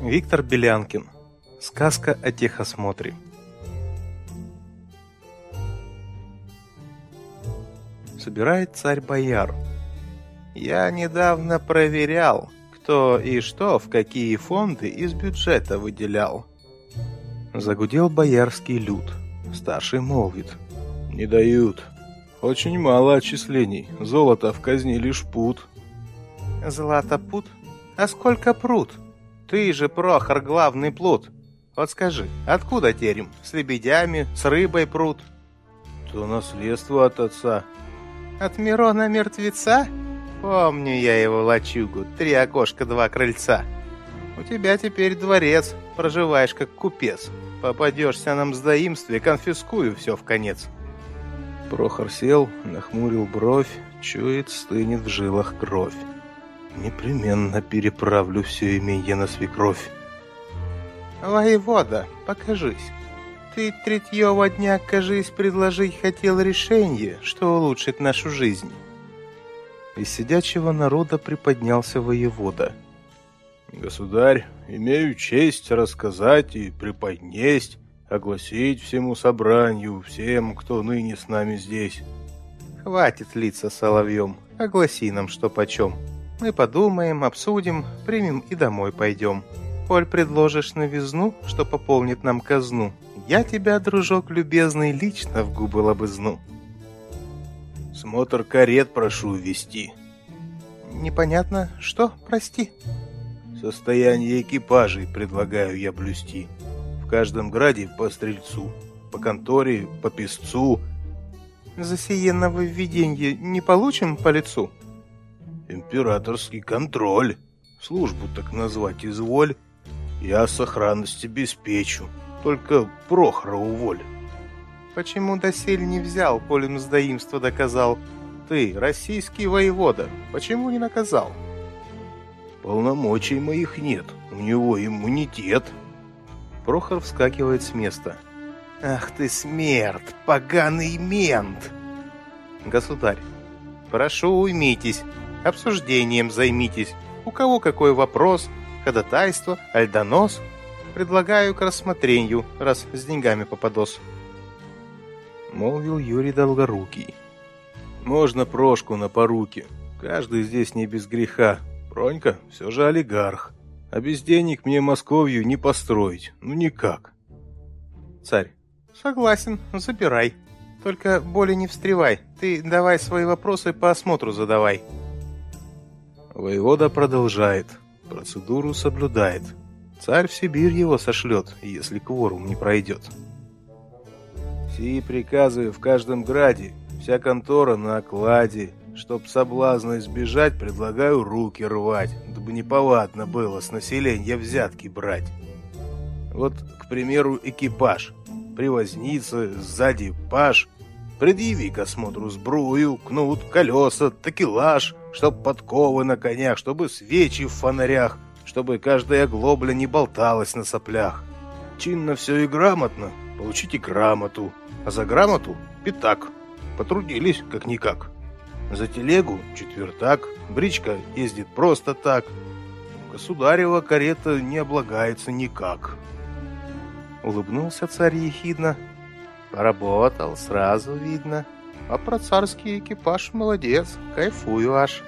Виктор Белянкин. Сказка о техосмотре. Собирает царь бояр. Я недавно проверял, кто и что в какие фонды из бюджета выделял. Загудел боярский люд. Старший молвит. Не дают. Очень мало отчислений. Золото в казне лишь пут. Злато пут? А сколько пруд? Ты же, Прохор, главный плут. Вот скажи, откуда терем? С лебедями, с рыбой пруд? То наследство от отца. От Мирона мертвеца? Помню я его лачугу, три окошка, два крыльца. У тебя теперь дворец, проживаешь как купец. Попадешься нам с доимстве, конфискую все в конец. Прохор сел, нахмурил бровь, чует, стынет в жилах кровь. Непременно переправлю все имение на свекровь. Воевода, покажись. Ты третьего дня, кажись, предложить хотел решение, что улучшит нашу жизнь. Из сидячего народа приподнялся воевода. Государь, имею честь рассказать и преподнесть, огласить всему собранию, всем, кто ныне с нами здесь. Хватит лица соловьем, огласи нам что почем. Мы подумаем, обсудим, примем и домой пойдем. Коль предложишь новизну, что пополнит нам казну, я тебя, дружок любезный, лично в губы лобызну. Смотр карет прошу ввести. Непонятно, что, прости? Состояние экипажей предлагаю я блюсти. В каждом граде по стрельцу, по конторе, по песцу. За сие нововведенье не получим по лицу? Императорский контроль. Службу так назвать изволь. Я сохранность обеспечу. Только Прохора уволь. Почему досель не взял, коли мздоимство доказал? Ты, российский воевода, почему не наказал? Полномочий моих нет, у него иммунитет. Прохор вскакивает с места. Ах ты смерть, поганый мент! Государь, прошу уймитесь, обсуждением займитесь. У кого какой вопрос, ходатайство, альдонос? Предлагаю к рассмотрению, раз с деньгами попадос. Молвил Юрий Долгорукий. Можно Прошку на поруки. Каждый здесь не без греха. Пронька все же олигарх. А без денег мне Московью не построить. Ну никак. Царь. Согласен, забирай. Только более не встревай. Ты давай свои вопросы по осмотру задавай. Воевода продолжает. Процедуру соблюдает. Царь в Сибирь его сошлет, если кворум не пройдет. Сии приказы в каждом граде, вся контора на окладе. Чтоб соблазна избежать, предлагаю руки рвать, дабы неповадно было с населения взятки брать. Вот, к примеру, экипаж. Привозница, сзади паш. Предъяви к осмотру сбрую, кнут, колеса, такелаж, чтоб подковы на конях, чтобы свечи в фонарях, чтобы каждая глобля не болталась на соплях. Чинно все и грамотно, получите грамоту, а за грамоту – пятак. Потрудились как-никак. За телегу – четвертак, бричка ездит просто так. Государева карета не облагается никак. Улыбнулся царь ехидно. Поработал, сразу видно. А про царский экипаж молодец, кайфую аж.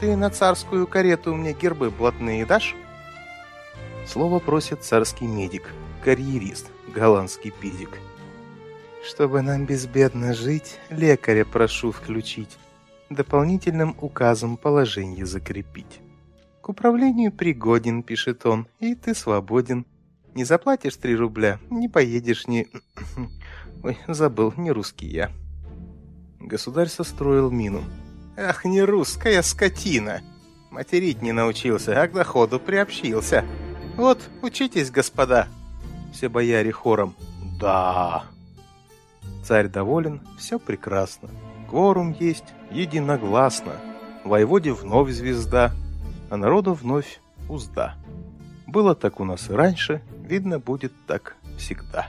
Ты на царскую карету мне гербы блатные дашь? Слово просит царский медик, карьерист, голландский педик. Чтобы нам безбедно жить, лекаря прошу включить, дополнительным указом положение закрепить. К управлению пригоден, пишет он, и ты свободен. Не заплатишь три рубля, не поедешь ни... Ой, забыл, не русский я. Государь состроил мину. Ах, не русская скотина! Материть не научился, а к доходу приобщился. Вот, учитесь, господа. Все бояре хором. Да. Царь доволен, все прекрасно. Кворум есть, единогласно. Воеводе вновь звезда, а народу вновь узда. Было так у нас и раньше, видно, будет так всегда.